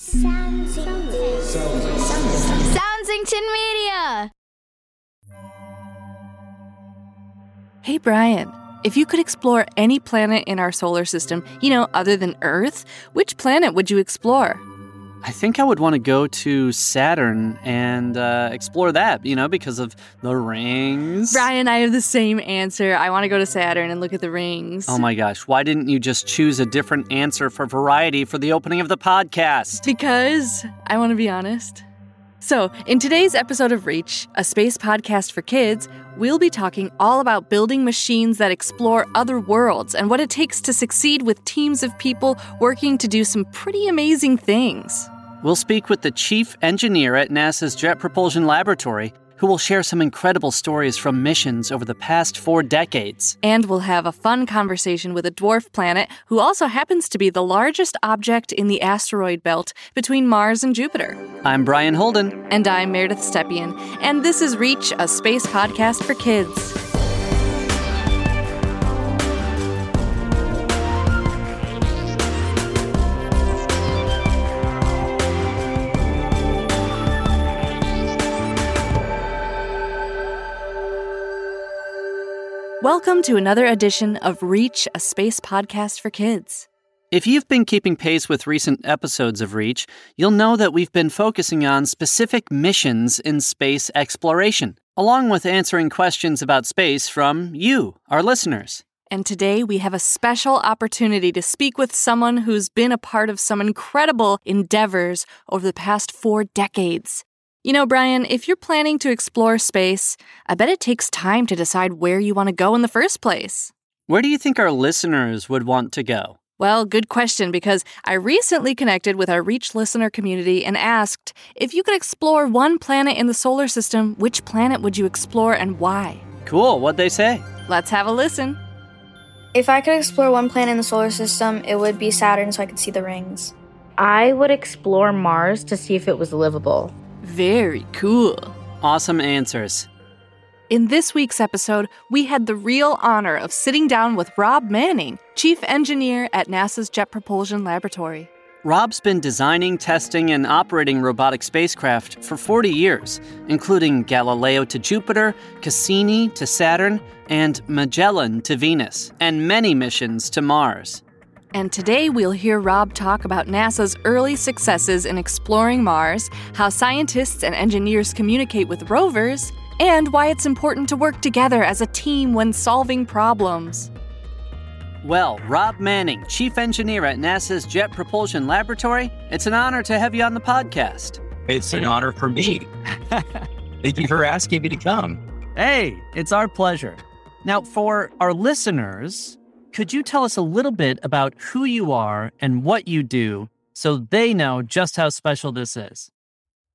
Soundsington. Media. Hey, Brian. If you could explore any planet in our solar system, you know, other than Earth, which planet would you explore? I think I would want to go to Saturn and uh, explore that, you know, because of the rings. Brian, I have the same answer. I want to go to Saturn and look at the rings. Oh my gosh, why didn't you just choose a different answer for variety for the opening of the podcast? Because I want to be honest. So, in today's episode of Reach, a space podcast for kids, we'll be talking all about building machines that explore other worlds and what it takes to succeed with teams of people working to do some pretty amazing things. We'll speak with the chief engineer at NASA's Jet Propulsion Laboratory, who will share some incredible stories from missions over the past four decades. And we'll have a fun conversation with a dwarf planet who also happens to be the largest object in the asteroid belt between Mars and Jupiter. I'm Brian Holden. And I'm Meredith Stepien. And this is Reach, a space podcast for kids. Welcome to another edition of Reach, a space podcast for kids. If you've been keeping pace with recent episodes of Reach, you'll know that we've been focusing on specific missions in space exploration, along with answering questions about space from you, our listeners. And today we have a special opportunity to speak with someone who's been a part of some incredible endeavors over the past four decades. You know, Brian, if you're planning to explore space, I bet it takes time to decide where you want to go in the first place. Where do you think our listeners would want to go? Well, good question because I recently connected with our Reach listener community and asked if you could explore one planet in the solar system, which planet would you explore and why? Cool, what'd they say? Let's have a listen. If I could explore one planet in the solar system, it would be Saturn so I could see the rings. I would explore Mars to see if it was livable. Very cool. Awesome answers. In this week's episode, we had the real honor of sitting down with Rob Manning, chief engineer at NASA's Jet Propulsion Laboratory. Rob's been designing, testing, and operating robotic spacecraft for 40 years, including Galileo to Jupiter, Cassini to Saturn, and Magellan to Venus, and many missions to Mars. And today we'll hear Rob talk about NASA's early successes in exploring Mars, how scientists and engineers communicate with rovers, and why it's important to work together as a team when solving problems. Well, Rob Manning, Chief Engineer at NASA's Jet Propulsion Laboratory, it's an honor to have you on the podcast. It's an honor for me. Thank you for asking me to come. Hey, it's our pleasure. Now, for our listeners, could you tell us a little bit about who you are and what you do so they know just how special this is?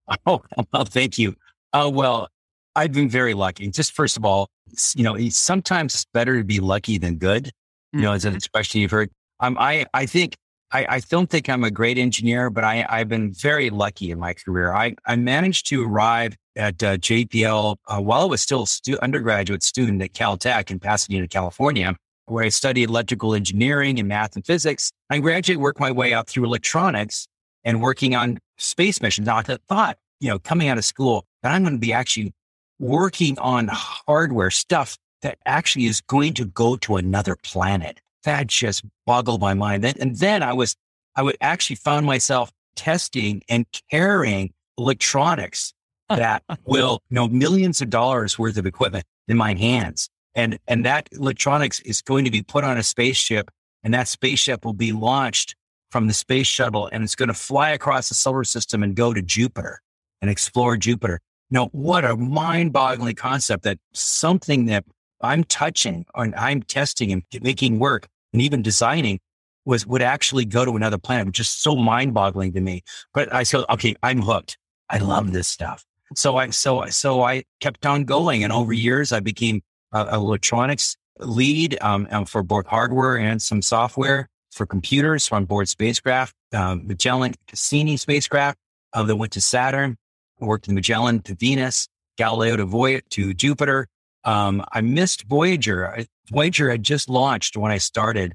Oh, well, thank you. Uh, well, I've been very lucky. Just first of all, you know, sometimes it's better to be lucky than good. You know, as an expression you've heard. Um, I, I think I, I don't think I'm a great engineer, but I, I've been very lucky in my career. I, I managed to arrive at uh, JPL uh, while I was still a stu- undergraduate student at Caltech in Pasadena, California where I studied electrical engineering and math and physics. I gradually worked my way up through electronics and working on space missions. Now, I thought, you know, coming out of school, that I'm going to be actually working on hardware stuff that actually is going to go to another planet. That just boggled my mind. And then I was, I would actually found myself testing and carrying electronics that will, you know, millions of dollars worth of equipment in my hands. And, and that electronics is going to be put on a spaceship and that spaceship will be launched from the space shuttle and it's going to fly across the solar system and go to Jupiter and explore Jupiter. Now, what a mind boggling concept that something that I'm touching and I'm testing and making work and even designing was would actually go to another planet, which is so mind boggling to me. But I said, okay, I'm hooked. I love this stuff. So I so so I kept on going, and over years I became uh, electronics lead um, um, for both hardware and some software for computers on board spacecraft, uh, Magellan Cassini spacecraft uh, that went to Saturn, worked in Magellan to Venus, Galileo to, Voy- to Jupiter. Um, I missed Voyager. Voyager had just launched when I started,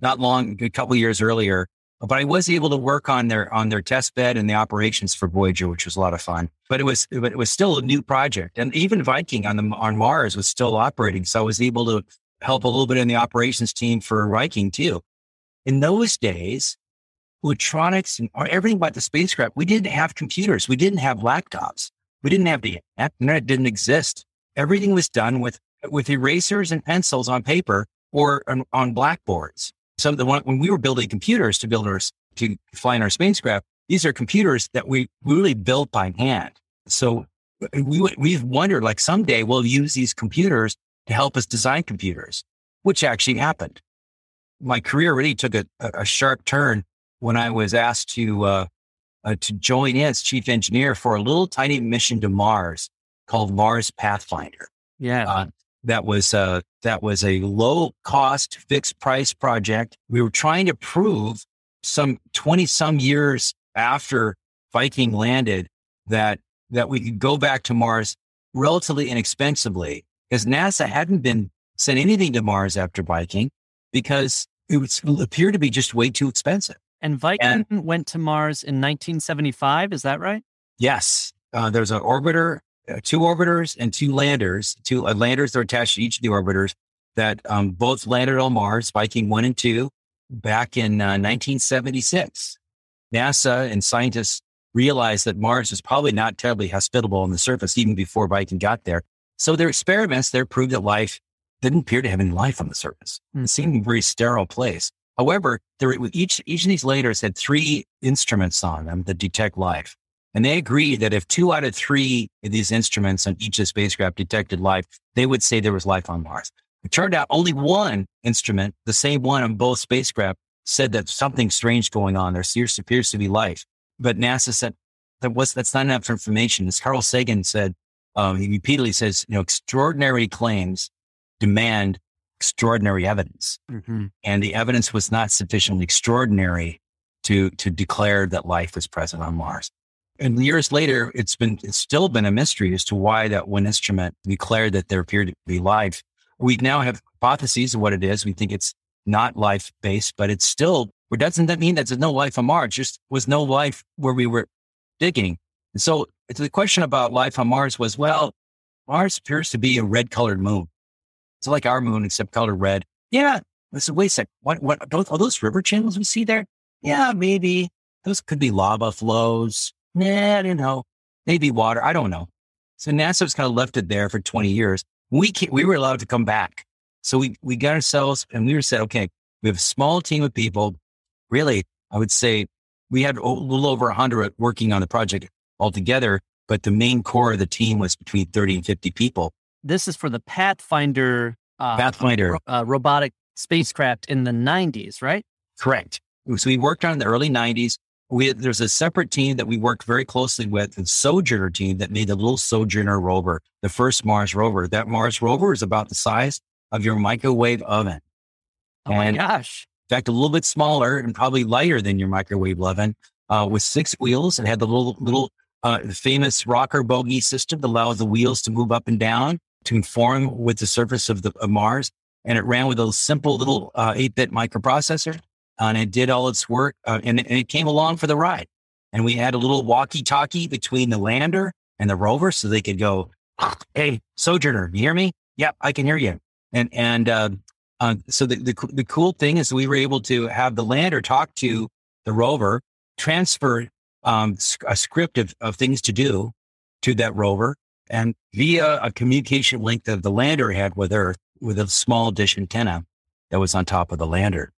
not long, a couple years earlier. But I was able to work on their on their test bed and the operations for Voyager, which was a lot of fun. But it was but it was still a new project, and even Viking on the on Mars was still operating. So I was able to help a little bit in the operations team for Viking too. In those days, electronics and everything about the spacecraft, we didn't have computers, we didn't have laptops, we didn't have the internet didn't exist. Everything was done with with erasers and pencils on paper or on, on blackboards. So the one, when we were building computers to build our, to fly in our spacecraft, these are computers that we really built by hand. So we, we've wondered like someday we'll use these computers to help us design computers, which actually happened. My career really took a, a sharp turn when I was asked to, uh, uh, to join in as chief engineer for a little tiny mission to Mars called Mars Pathfinder. Yeah. Uh, that was uh, that was a low cost fixed price project. We were trying to prove some 20 some years after Viking landed that that we could go back to Mars relatively inexpensively because NASA hadn't been sent anything to Mars after Viking because it would appear to be just way too expensive. And Viking and, went to Mars in 1975. Is that right? Yes. Uh, there's an orbiter two orbiters and two landers. Two uh, landers are attached to each of the orbiters that um, both landed on Mars, Viking 1 and 2, back in uh, 1976. NASA and scientists realized that Mars was probably not terribly hospitable on the surface even before Viking got there. So their experiments there proved that life didn't appear to have any life on the surface. It seemed a very sterile place. However, there, each, each of these landers had three instruments on them that detect life. And they agreed that if two out of three of these instruments on each of the spacecraft detected life, they would say there was life on Mars. It turned out only one instrument, the same one on both spacecraft, said that something strange going on. There appears to be life. But NASA said that was that's not enough information. As Carl Sagan said, um, he repeatedly says, you know, extraordinary claims demand extraordinary evidence. Mm-hmm. And the evidence was not sufficiently extraordinary to to declare that life was present on Mars. And years later, it's been, it's still been a mystery as to why that one instrument declared that there appeared to be life. We now have hypotheses of what it is. We think it's not life based, but it's still, doesn't that mean that there's no life on Mars? Just was no life where we were digging. And so the question about life on Mars was, well, Mars appears to be a red colored moon. It's like our moon, except colored red. Yeah. I said, wait a sec. What, what, are those river channels we see there? Yeah, maybe those could be lava flows nah, I don't know. Maybe water. I don't know. So NASA's kind of left it there for 20 years. We we were allowed to come back. So we, we got ourselves and we were said, okay, we have a small team of people. Really, I would say we had a little over 100 working on the project altogether, but the main core of the team was between 30 and 50 people. This is for the Pathfinder, uh, Pathfinder uh, robotic spacecraft in the 90s, right? Correct. So we worked on the early 90s we there's a separate team that we worked very closely with, the Sojourner team that made the little Sojourner rover, the first Mars rover. That Mars rover is about the size of your microwave oven. Oh and my gosh. In fact, a little bit smaller and probably lighter than your microwave oven, uh, with six wheels. and had the little little uh, famous rocker bogie system that allows the wheels to move up and down to conform with the surface of the of Mars. And it ran with a simple little uh, 8-bit microprocessor and it did all its work uh, and, and, it came along for the ride. And we had a little walkie talkie between the lander and the rover so they could go, Hey, Sojourner, you hear me? Yep, I can hear you. And, and, uh, uh, so the, the, the cool thing is we were able to have the lander talk to the rover, transfer um, a script of, of things to do to that rover. And via a communication link that the lander had with Earth with a small dish antenna that was on top of the lander.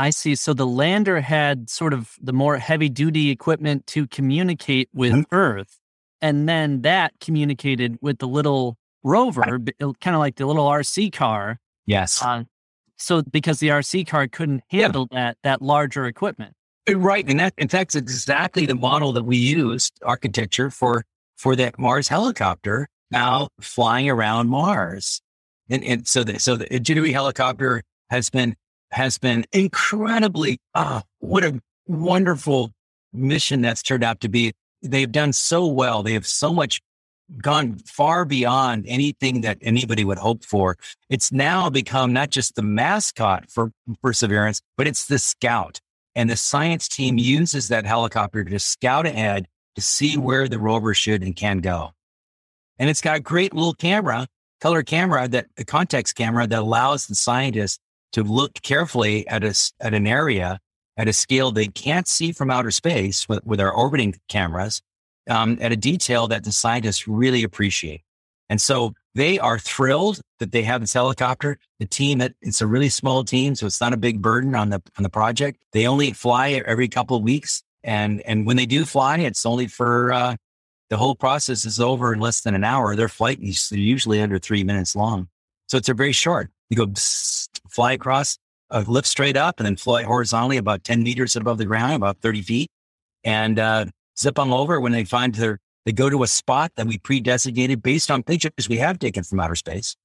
I see. So the lander had sort of the more heavy duty equipment to communicate with mm-hmm. Earth. And then that communicated with the little rover, kind of like the little RC car. Yes. Uh, So because the RC car couldn't handle yeah. that that larger equipment. Uh, right. And that in fact is exactly the model that we used architecture for for that Mars helicopter now flying around Mars. And, and so the so the Ingenuity helicopter has been has been incredibly ah, what a wonderful mission that's turned out to be. They've done so well. They have so much gone far beyond anything that anybody would hope for. It's now become not just the mascot for Perseverance, but it's the scout. And the science team uses that helicopter to scout ahead to see where the rover should and can go. And it's got a great little camera, color camera that a context camera that allows the scientists to look carefully at a, at an area at a scale they can't see from outer space with, with our orbiting cameras um, at a detail that the scientists really appreciate. And so they are thrilled that they have this helicopter. The team it's a really small team, so it's not a big burden on the on the project. They only fly every couple of weeks, and and when they do fly, it's only for uh, the whole process is over in less than an hour. Their flight is usually under three minutes long, so it's a very short. You go psst, fly across, uh, lift straight up, and then fly horizontally about ten meters above the ground, about thirty feet, and uh, zip on over when they find their, they go to a spot that we pre-designated based on pictures we have taken from outer space.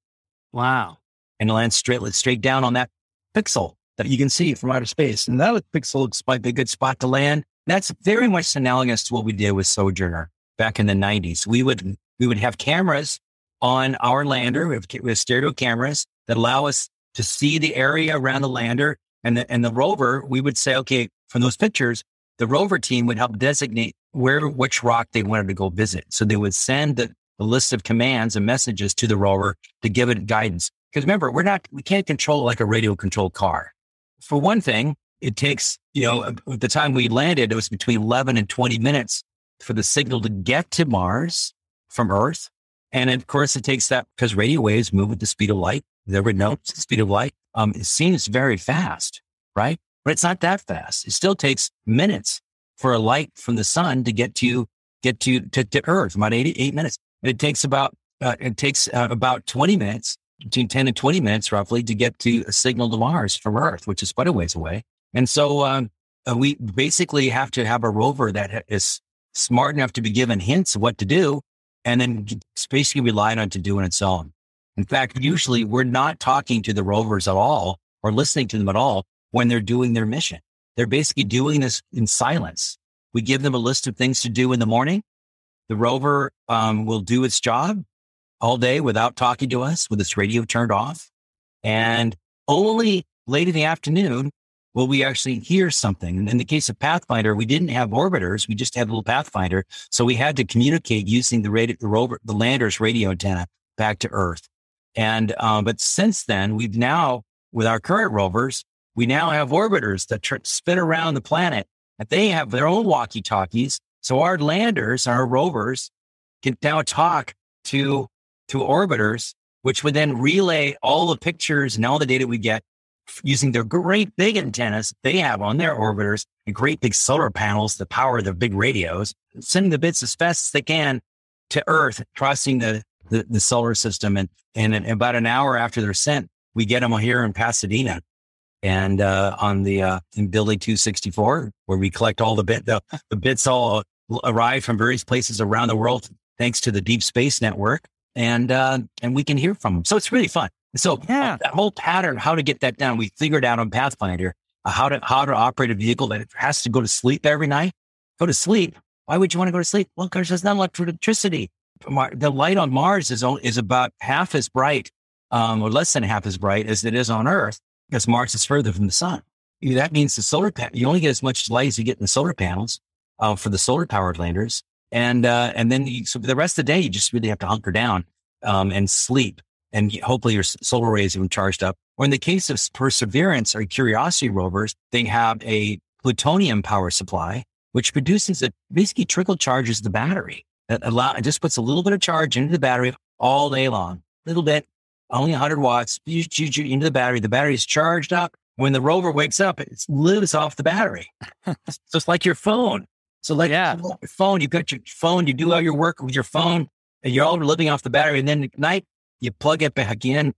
Wow. And land straight, straight down on that pixel that you can see from outer space. And that pixel looks might be a good spot to land. That's very much analogous to what we did with Sojourner back in the 90s. We would, we would have cameras on our lander. We have, we have stereo cameras that allow us to see the area around the lander and the, and the rover. We would say, okay, from those pictures, the rover team would help designate where, which rock they wanted to go visit. So they would send the, the list of commands and messages to the rover to give it guidance. Because remember, we're not, we can't control like a radio controlled car. For one thing, it takes, you know, uh, at the time we landed, it was between 11 and 20 minutes for the signal to get to Mars from Earth. And of course, it takes that because radio waves move at the speed of light. There were no speed of light. Um, it seems very fast, right? but it's not that fast. It still takes minutes for a light from the sun to get to get to to, to Earth, about eight, eight minutes. And it takes about uh, it takes uh, about twenty minutes, between ten and twenty minutes, roughly, to get to a signal to Mars from Earth, which is quite a ways away. And so um, uh, we basically have to have a rover that is smart enough to be given hints of what to do, and then basically relied on to do on its own. In fact, usually we're not talking to the rovers at all or listening to them at all when they're doing their mission. They're basically doing this in silence. We give them a list of things to do in the morning. The rover um, will do its job all day without talking to us with its radio turned off. And only late in the afternoon will we actually hear something. And in the case of Pathfinder, we didn't have orbiters. We just had a little Pathfinder. So we had to communicate using the, radio, the rover, the lander's radio antenna back to Earth. And, um, but since then, we've now, with our current rovers, we now have orbiters that tr- spin around the planet and they have their own walkie talkies. So our landers, our rovers can now talk to, to orbiters, which would then relay all the pictures and all the data we get using their great big antennas they have on their orbiters and great big solar panels to power their big radios, sending the bits as fast as they can to Earth, crossing the, the, the solar system. And, and about an hour after they're sent, we get them here in Pasadena. And uh, on the uh, in building 264 where we collect all the bit the, the bits all arrive from various places around the world thanks to the deep space network. And uh, and we can hear from them so it's really fun. So yeah. that whole pattern how to get that down, we figured out on pathfinder uh, how to how to operate a vehicle that has to go to sleep every night. Go to sleep. Why would you want to go to sleep? Well because there's not electricity the light on mars is is about half as bright um, or less than half as bright as it is on earth because Mars is further from the sun. That means the solar panel, you only get as much light as you get in the solar panels uh, for the solar powered landers. And, uh, and then you, so the rest of the day, you just really have to hunker down um, and sleep. And hopefully your solar rays have been charged up. Or in the case of Perseverance or Curiosity rovers, they have a plutonium power supply, which produces a basically trickle charges the battery. That allow, it just puts a little bit of charge into the battery all day long, little bit, only 100 watts into the battery. The battery is charged up. When the rover wakes up, it lives off the battery. so it's like your phone. So like yeah. your phone, you got your phone, you do all your work with your phone, and you're all living off the battery. And then at night, you plug it back in,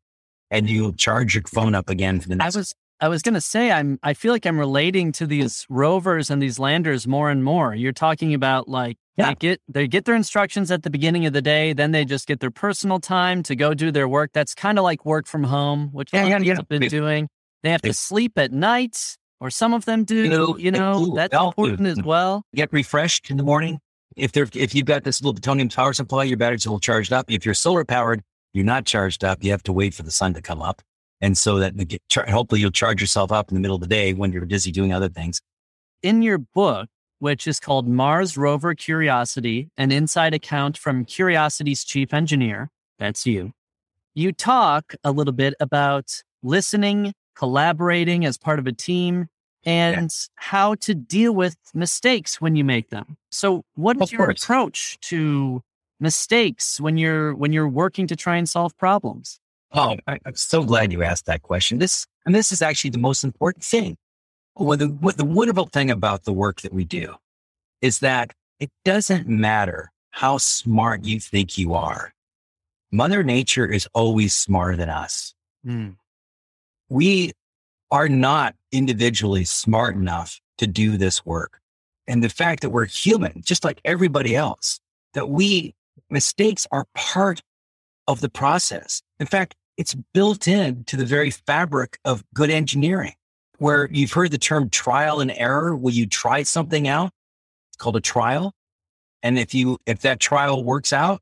and you charge your phone up again for the I was I was gonna say I'm I feel like I'm relating to these rovers and these landers more and more. You're talking about like Yeah. they get they get their instructions at the beginning of the day, then they just get their personal time to go do their work. That's kind of like work from home, which Yeah, yeah, yeah. have been doing. They have to sleep at night, or some of them do. You know, You know, that's important as well. get refreshed in the morning. If they're if you've got this little plutonium power supply, your battery's a little charged up. If you're solar powered, you're not charged up. You have to wait for the sun to come up, and so that hopefully you'll charge yourself up in the middle of the day when you're busy doing other things. in your book, which is called Mars Rover Curiosity, an inside account from Curiosity's chief engineer, that's you, you talk a little bit about listening, collaborating as part of a team, and how to deal with mistakes when you make them. So, what is Of your course. approach to mistakes when you're when you're working to try and solve problems? Oh, I, I'm so glad you asked that question. This and this is actually the most important thing. Well, the what the wonderful thing about the work that we do is that it doesn't matter how smart you think you are. Mother Nature is always smarter than us. Hmm. we are not individually smart enough to do this work. And the fact that we're human, just like everybody else, that we mistakes are part of the process. In fact, it's built in to the very fabric of good engineering, where you've heard the term trial and error. Will you try something out? It's called a trial. And if you, if that trial works out,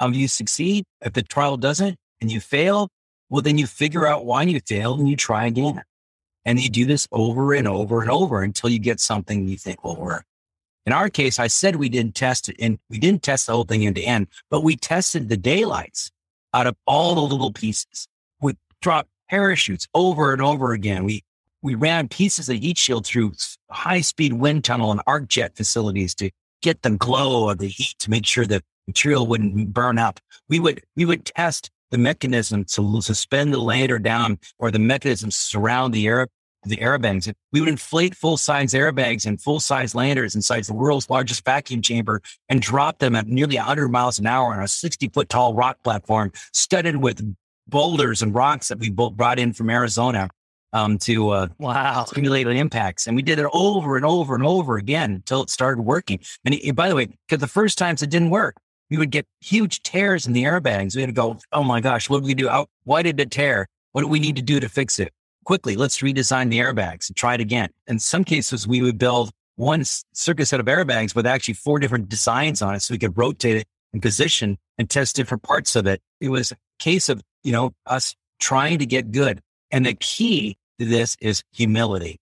um, you succeed. If the trial doesn't and you fail, well, then you figure out why you failed and you try again. And you do this over and over and over until you get something you think will work. In our case, I said we didn't test it and we didn't test the whole thing end to end, but we tested the daylights out of all the little pieces. We dropped parachutes over and over again. We, we ran pieces of heat shield through high speed wind tunnel and arc jet facilities to get the glow of the heat to make sure the material wouldn't burn up. We would, we would test the mechanism to suspend the lander down or the mechanism surround the air, the airbags. We would inflate full size airbags and full size landers inside the world's largest vacuum chamber and drop them at nearly 100 miles an hour on a 60 foot tall rock platform studded with boulders and rocks that we both brought in from Arizona um, to uh, Wow. simulate impacts. And we did it over and over and over again until it started working. And it- by the way, because the first times it didn't work, we would get huge tears in the airbags. We had to go, oh my gosh, what do we do? How, why did it tear? What do we need to do to fix it? Quickly, let's redesign the airbags and try it again. In some cases, we would build one circuit set of airbags with actually four different designs on it so we could rotate it and position and test different parts of it. It was a case of, you know, us trying to get good. And the key to this is humility.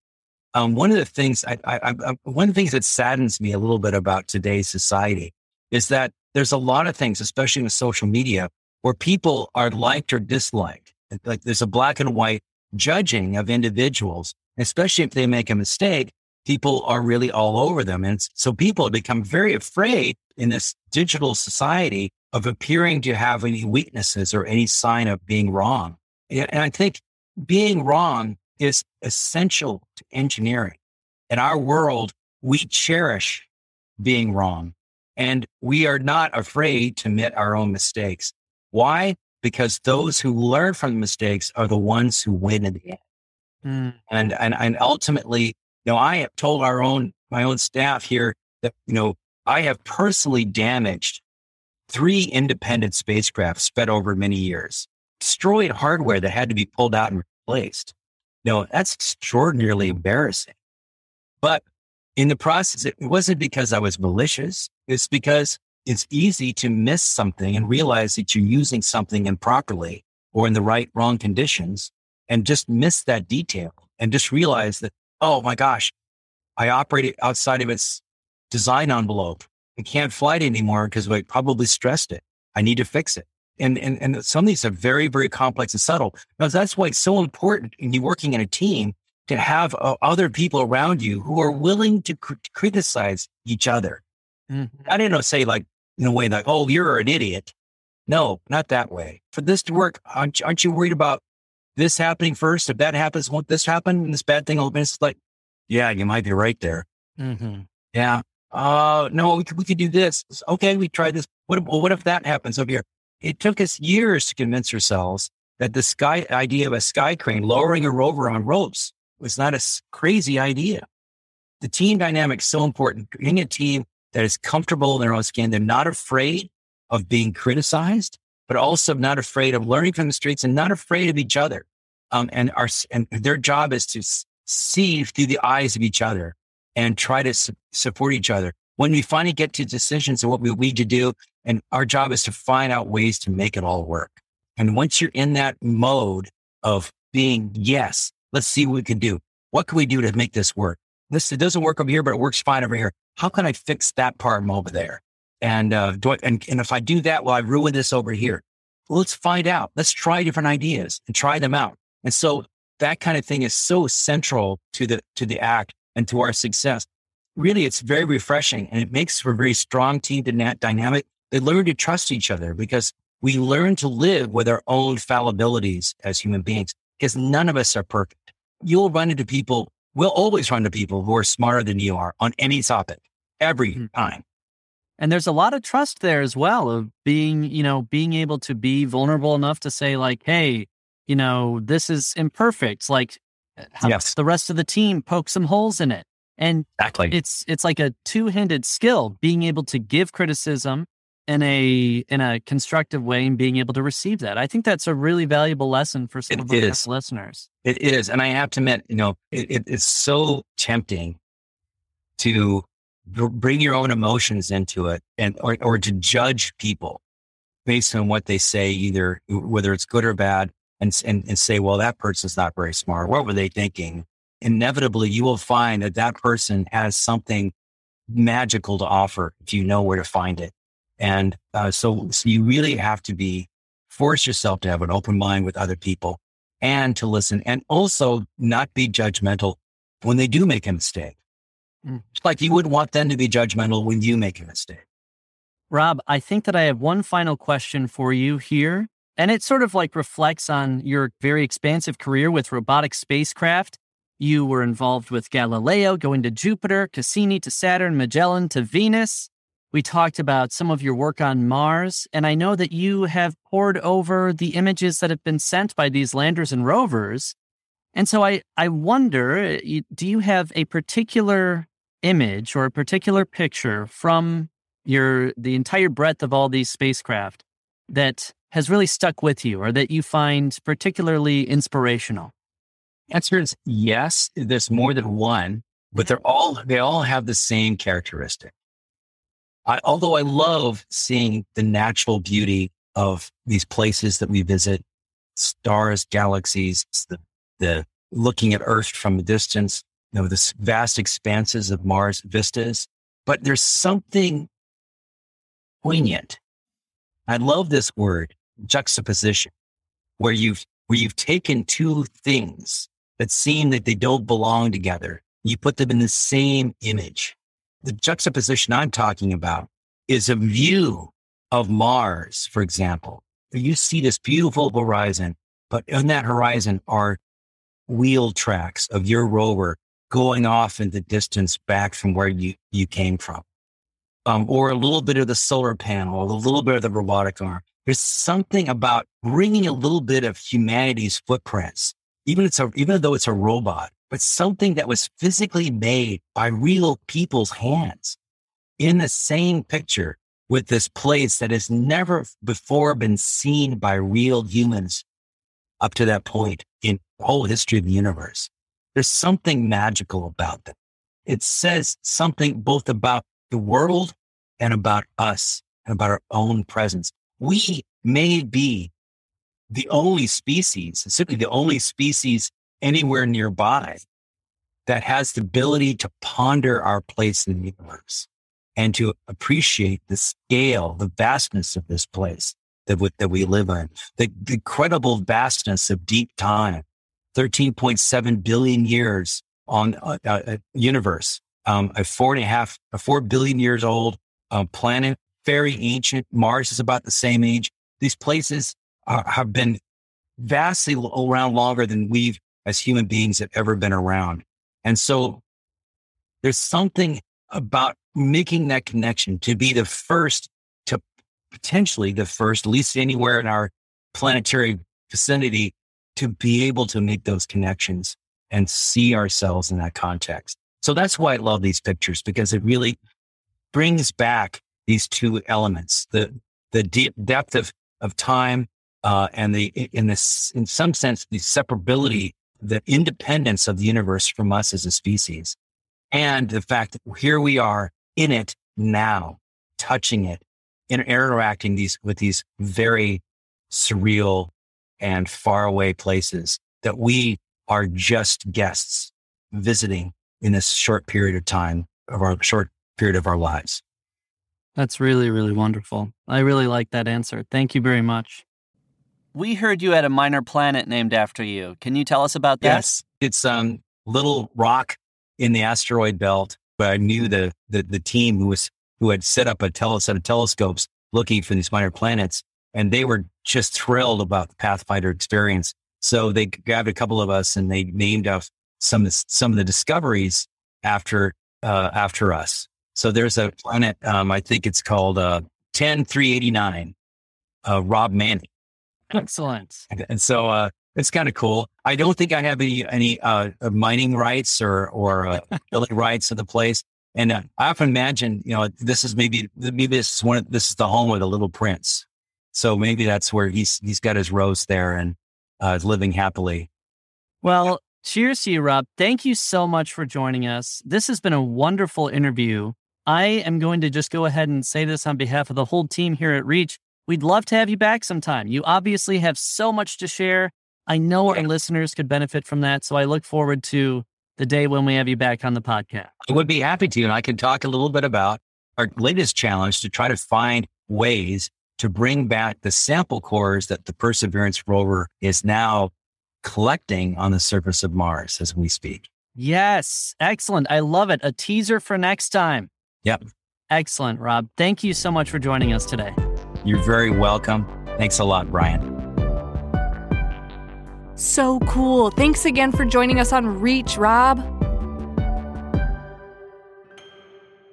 Um, one of the things I, I, I, one of the things that saddens me a little bit about today's society is that there's a lot of things, especially with social media, where people are liked or disliked. Like there's a black and white judging of individuals, especially if they make a mistake. People are really all over them, and so people become very afraid in this digital society of appearing to have any weaknesses or any sign of being wrong. And I think being wrong is essential to engineering. In our world, we cherish being wrong and we are not afraid to admit our own mistakes. Why? Because those who learn from the mistakes are the ones who win in the end. Mm. And, and, and ultimately, you know, I have told our own, my own staff here that, you know, I have personally damaged three independent spacecraft spread over many years, destroyed hardware that had to be pulled out and replaced. No, that's extraordinarily embarrassing. But in the process, it wasn't because I was malicious. It's because it's easy to miss something and realize that you're using something improperly or in the right, wrong conditions and just miss that detail and just realize that, oh my gosh, I operated outside of its design envelope. I can't fly it anymore because I probably stressed it. I need to fix it. And, and, and some of these are very, very complex and subtle. Now, that's why it's so important in you working in a team to have uh, other people around you who are willing to cr- criticize each other. Mhm. I didn't know, say like in a way like, oh, you're an idiot. No, not that way. For this to work, aren't, you- aren't you worried about this happening first? If that happens, won't this happen? And this bad thing will happen. It's like, yeah, you might be right there. Mhm. Yeah. Uh, no, we could, we could do this. Okay. We tried this. What, if- well, what if that happens over here? It took us years to convince ourselves that the sky idea of a sky crane lowering a rover on ropes was not a crazy idea. The team dynamic is so important. Being a team that is comfortable in their own skin, they're not afraid of being criticized, but also not afraid of learning from the streets and not afraid of each other. Um, and our and their job is to see through the eyes of each other and try to su- support each other. When we finally get to decisions of what we need to do, and our job is to find out ways to make it all work. And once you're in that mode of being, yes, let's see what we can do. What can we do to make this work? This it doesn't work over here, but it works fine over here. How can I fix that part over there? And uh, do I, and, and if I do that, will I ruin this over here? Well, let's find out. Let's try different ideas and try them out. And so that kind of thing is so central to the to the act and to our success. Really, it's very refreshing and it makes for a very strong team dynamic. They learn to trust each other because we learn to live with our own fallibilities as human beings because none of us are perfect. You'll run into people, we'll always run into people who are smarter than you are on any topic every mm-hmm. time. And there's a lot of trust there as well of being, you know, being able to be vulnerable enough to say, like, hey, you know, this is imperfect. Like, yes. the rest of the team poke some holes in it. And exactly. it's it's like a two-handed skill, being able to give criticism in a in a constructive way and being able to receive that. I think that's a really valuable lesson for some it of our listeners. It is, and I have to admit, you know, it, it, it's so tempting to bring your own emotions into it, and or, or to judge people based on what they say, either whether it's good or bad, and, and and say, well, that person's not very smart. What were they thinking? Inevitably, you will find that that person has something magical to offer if you know where to find it. And uh, so, so you really have to be force yourself to have an open mind with other people and to listen and also not be judgmental when they do make a mistake. Mm. Like you would want them to be judgmental when you make a mistake. Rob, I think that I have one final question for you here. And it sort of like reflects on your very expansive career with robotic spacecraft. You were involved with Galileo, going to Jupiter, Cassini to Saturn, Magellan to Venus. We talked about some of your work on Mars, and I know that you have pored over the images that have been sent by these landers and rovers. And so I, I wonder do you have a particular image or a particular picture from your the entire breadth of all these spacecraft that has really stuck with you or that you find particularly inspirational? Answer is yes. There's more than one, but they're all they all have the same characteristic. I, although I love seeing the natural beauty of these places that we visit, stars, galaxies, the, the looking at Earth from a distance, you know, the vast expanses of Mars vistas. But there's something poignant. I love this word, juxtaposition, where you've where you've taken two things that seem that they don't belong together. You put them in the same image the juxtaposition I'm talking about is a view of Mars, for example. You see this beautiful horizon, but on that horizon are wheel tracks of your rover going off in the distance back from where you, you came from. Um, or a little bit of the solar panel, a little bit of the robotic arm. There's something about bringing a little bit of humanity's footprints, even it's a, even though it's a robot, but something that was physically made by real people's hands in the same picture with this place that has never before been seen by real humans up to that point in the whole history of the universe. There's something magical about them. It says something both about the world and about us and about our own presence. We may be the only species, simply the only species anywhere nearby that has the ability to ponder our place in the universe and to appreciate the scale, the vastness of this place that, we, that we live in, the, the incredible vastness of deep time, 13.7 billion years on a, a universe, um, a four and a half, a four billion years old um, planet, very ancient. Mars is about the same age. These places are, have been vastly around longer than we've as human beings have ever been around. And so there's something about making that connection to be the first to potentially the first, at least anywhere in our planetary vicinity to be able to make those connections and see ourselves in that context. So that's why I love these pictures because it really brings back these two elements, the, the deep depth of, of time, uh, and the, in this, in some sense, the separability, the independence of the universe from us as a species. And the fact that here we are in it now, touching it, and interacting these with these very surreal and faraway places that we are just guests visiting in this short period of time of our short period of our lives. That's really, really wonderful. I really like that answer. Thank you very much. We heard you had a minor planet named after you. Can you tell us about that? Yes, it's um little rock in the asteroid belt. But I knew the the, the team who was who had set up a tele, set of telescopes looking for these minor planets, and they were just thrilled about the Pathfinder experience. So they grabbed a couple of us and they named us some some of the discoveries after uh, after us. So there's a planet, um, I think it's called uh, 10389, uh, Rob Manning. Excellent. And so uh, it's kind of cool. I don't think I have any any uh, mining rights or or uh, building rights of the place. And uh, I often imagine, you know, this is maybe maybe this is one of, this is the home of the little prince. So maybe that's where he's he's got his rose there and uh, is living happily. Well, cheers to you, Rob. Thank you so much for joining us. This has been a wonderful interview. I am going to just go ahead and say this on behalf of the whole team here at Reach. We'd love to have you back sometime. You obviously have so much to share. I know our listeners could benefit from that. So I look forward to the day when we have you back on the podcast. I would be happy to. And I can talk a little bit about our latest challenge to try to find ways to bring back the sample cores that the Perseverance rover is now collecting on the surface of Mars as we speak. Yes. Excellent. I love it. A teaser for next time. Yep. Excellent, Rob. Thank you so much for joining us today. You're very welcome. Thanks a lot, Brian. So cool. Thanks again for joining us on Reach, Rob.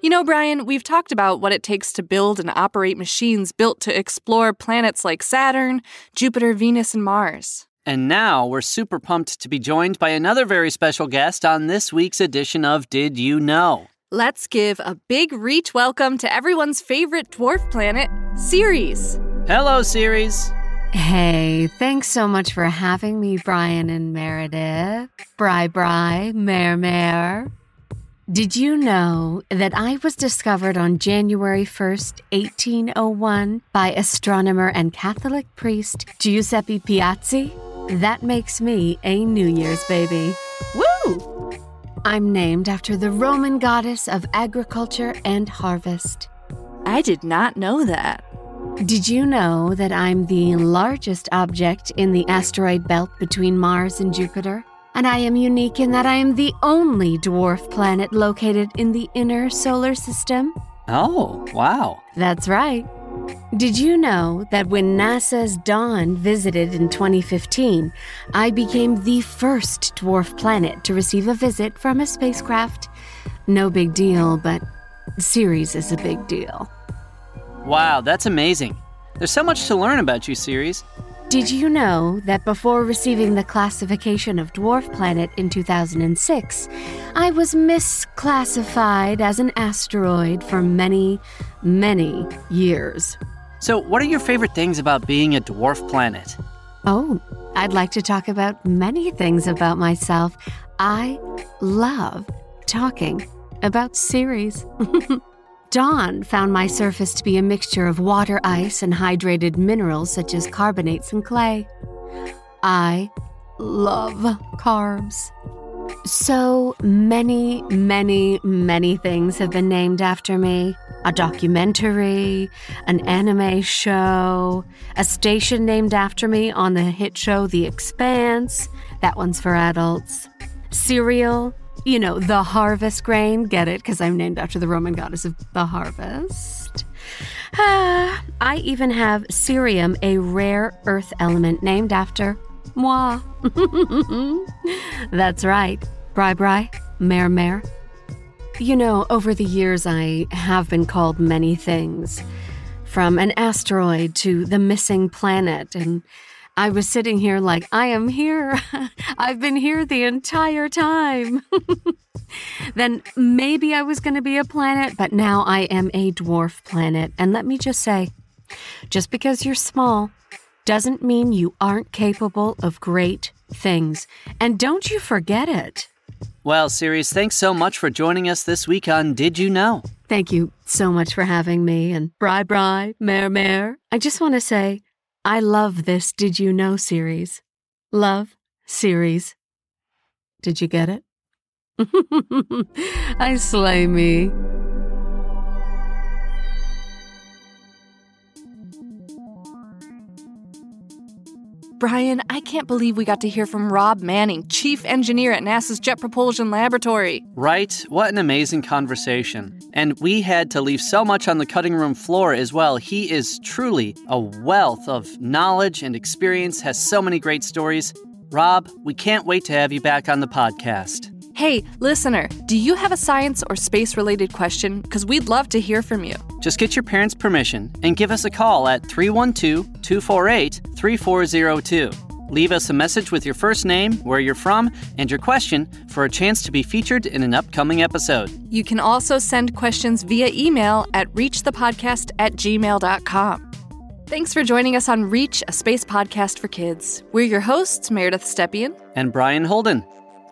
You know, Brian, we've talked about what it takes to build and operate machines built to explore planets like Saturn, Jupiter, Venus, and Mars. And now we're super pumped to be joined by another very special guest on this week's edition of Did You Know? Let's give a big reach welcome to everyone's favorite dwarf planet, Ceres. Hello, Ceres. Hey, thanks so much for having me, Brian and Meredith. Bri Bri, Mare Mare. Did you know that I was discovered on January 1st, 1801, by astronomer and Catholic priest Giuseppe Piazzi? That makes me a New Year's baby. Woo! I'm named after the Roman goddess of agriculture and harvest. I did not know that. Did you know that I'm the largest object in the asteroid belt between Mars and Jupiter? And I am unique in that I am the only dwarf planet located in the inner solar system? Oh, wow. That's right. Did you know that when NASA's Dawn visited in 2015, I became the first dwarf planet to receive a visit from a spacecraft? No big deal, but Ceres is a big deal. Wow, that's amazing. There's so much to learn about you, Ceres. Did you know that before receiving the classification of dwarf planet in 2006, I was misclassified as an asteroid for many, many years? So, what are your favorite things about being a dwarf planet? Oh, I'd like to talk about many things about myself. I love talking about Ceres. Dawn found my surface to be a mixture of water ice and hydrated minerals such as carbonates and clay. I love carbs. So many, many, many things have been named after me a documentary, an anime show, a station named after me on the hit show The Expanse. That one's for adults. Cereal, you know, the harvest grain. Get it? Because I'm named after the Roman goddess of the harvest. Ah, I even have cerium, a rare earth element named after moi. That's right. Bri Bri, Mare Mare. You know, over the years, I have been called many things from an asteroid to the missing planet, and I was sitting here like, I am here. I've been here the entire time. then maybe I was going to be a planet, but now I am a dwarf planet. And let me just say just because you're small doesn't mean you aren't capable of great things. And don't you forget it. Well, Ceres, thanks so much for joining us this week on Did You Know? Thank you so much for having me. And Bri Bri, Mare Mare. I just want to say, I love this Did You Know series. Love series. Did you get it? I slay me. Brian, I can't believe we got to hear from Rob Manning, chief engineer at NASA's Jet Propulsion Laboratory. Right? What an amazing conversation. And we had to leave so much on the cutting room floor as well. He is truly a wealth of knowledge and experience, has so many great stories. Rob, we can't wait to have you back on the podcast. Hey, listener, do you have a science or space related question? Because we'd love to hear from you. Just get your parents' permission and give us a call at 312 248 3402. Leave us a message with your first name, where you're from, and your question for a chance to be featured in an upcoming episode. You can also send questions via email at reachthepodcast at gmail.com. Thanks for joining us on Reach, a space podcast for kids. We're your hosts, Meredith Stepien and Brian Holden.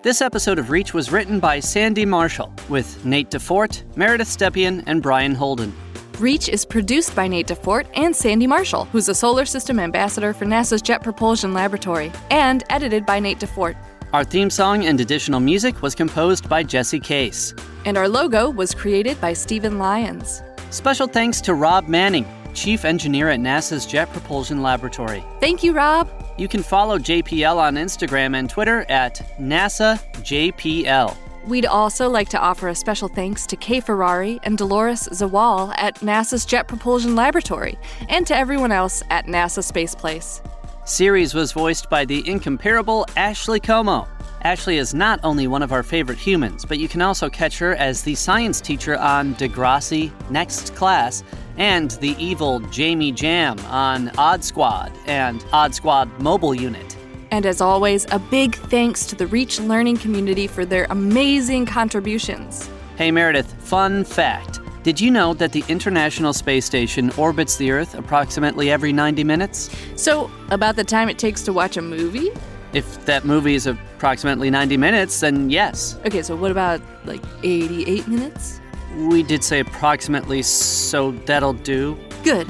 This episode of Reach was written by Sandy Marshall with Nate DuFort, Meredith Stepien, and Brian Holden. Reach is produced by Nate DuFort and Sandy Marshall, who's a solar system ambassador for NASA's Jet Propulsion Laboratory, and edited by Nate DuFort. Our theme song and additional music was composed by Jesse Case. And our logo was created by Steven Lyons. Special thanks to Rob Manning, Chief Engineer at NASA's Jet Propulsion Laboratory. Thank you, Rob. You can follow JPL on Instagram and Twitter at NASA JPL. We'd also like to offer a special thanks to Kay Ferrari and Dolores Zawol at NASA's Jet Propulsion Laboratory, and to everyone else at NASA Space Place. Ceres was voiced by the incomparable Ashley Comeau. Ashley is not only one of our favorite humans, but you can also catch her as the science teacher on Degrassi Next Class and the evil Jamie Jam on Odd Squad and Odd Squad Mobile Unit. And as always, a big thanks to the Reach Learning community for their amazing contributions. Hey Meredith, fun fact. Did you know that the International Space Station orbits the Earth approximately every 90 minutes? So, about the time it takes to watch a movie? If that movie is approximately 90 minutes, then yes. Okay, so what about like 88 minutes? We did say approximately, so that'll do. Good.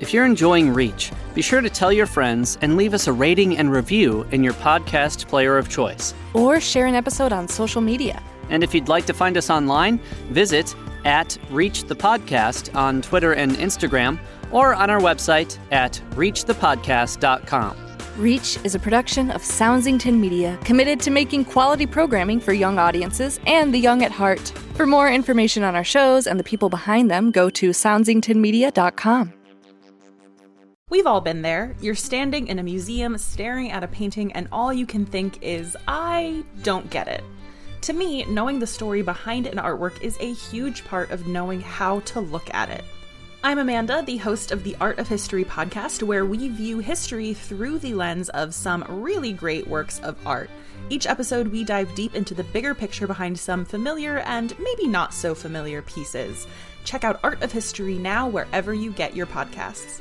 If you're enjoying Reach, be sure to tell your friends and leave us a rating and review in your podcast player of choice. Or share an episode on social media. And if you'd like to find us online, visit at Reach the Podcast on Twitter and Instagram or on our website at reachthepodcast.com. Reach is a production of Soundsington Media, committed to making quality programming for young audiences and the young at heart. For more information on our shows and the people behind them, go to soundsingtonmedia.com. We've all been there. You're standing in a museum staring at a painting, and all you can think is, I don't get it. To me, knowing the story behind an artwork is a huge part of knowing how to look at it. I'm Amanda, the host of the Art of History podcast, where we view history through the lens of some really great works of art. Each episode, we dive deep into the bigger picture behind some familiar and maybe not so familiar pieces. Check out Art of History now wherever you get your podcasts.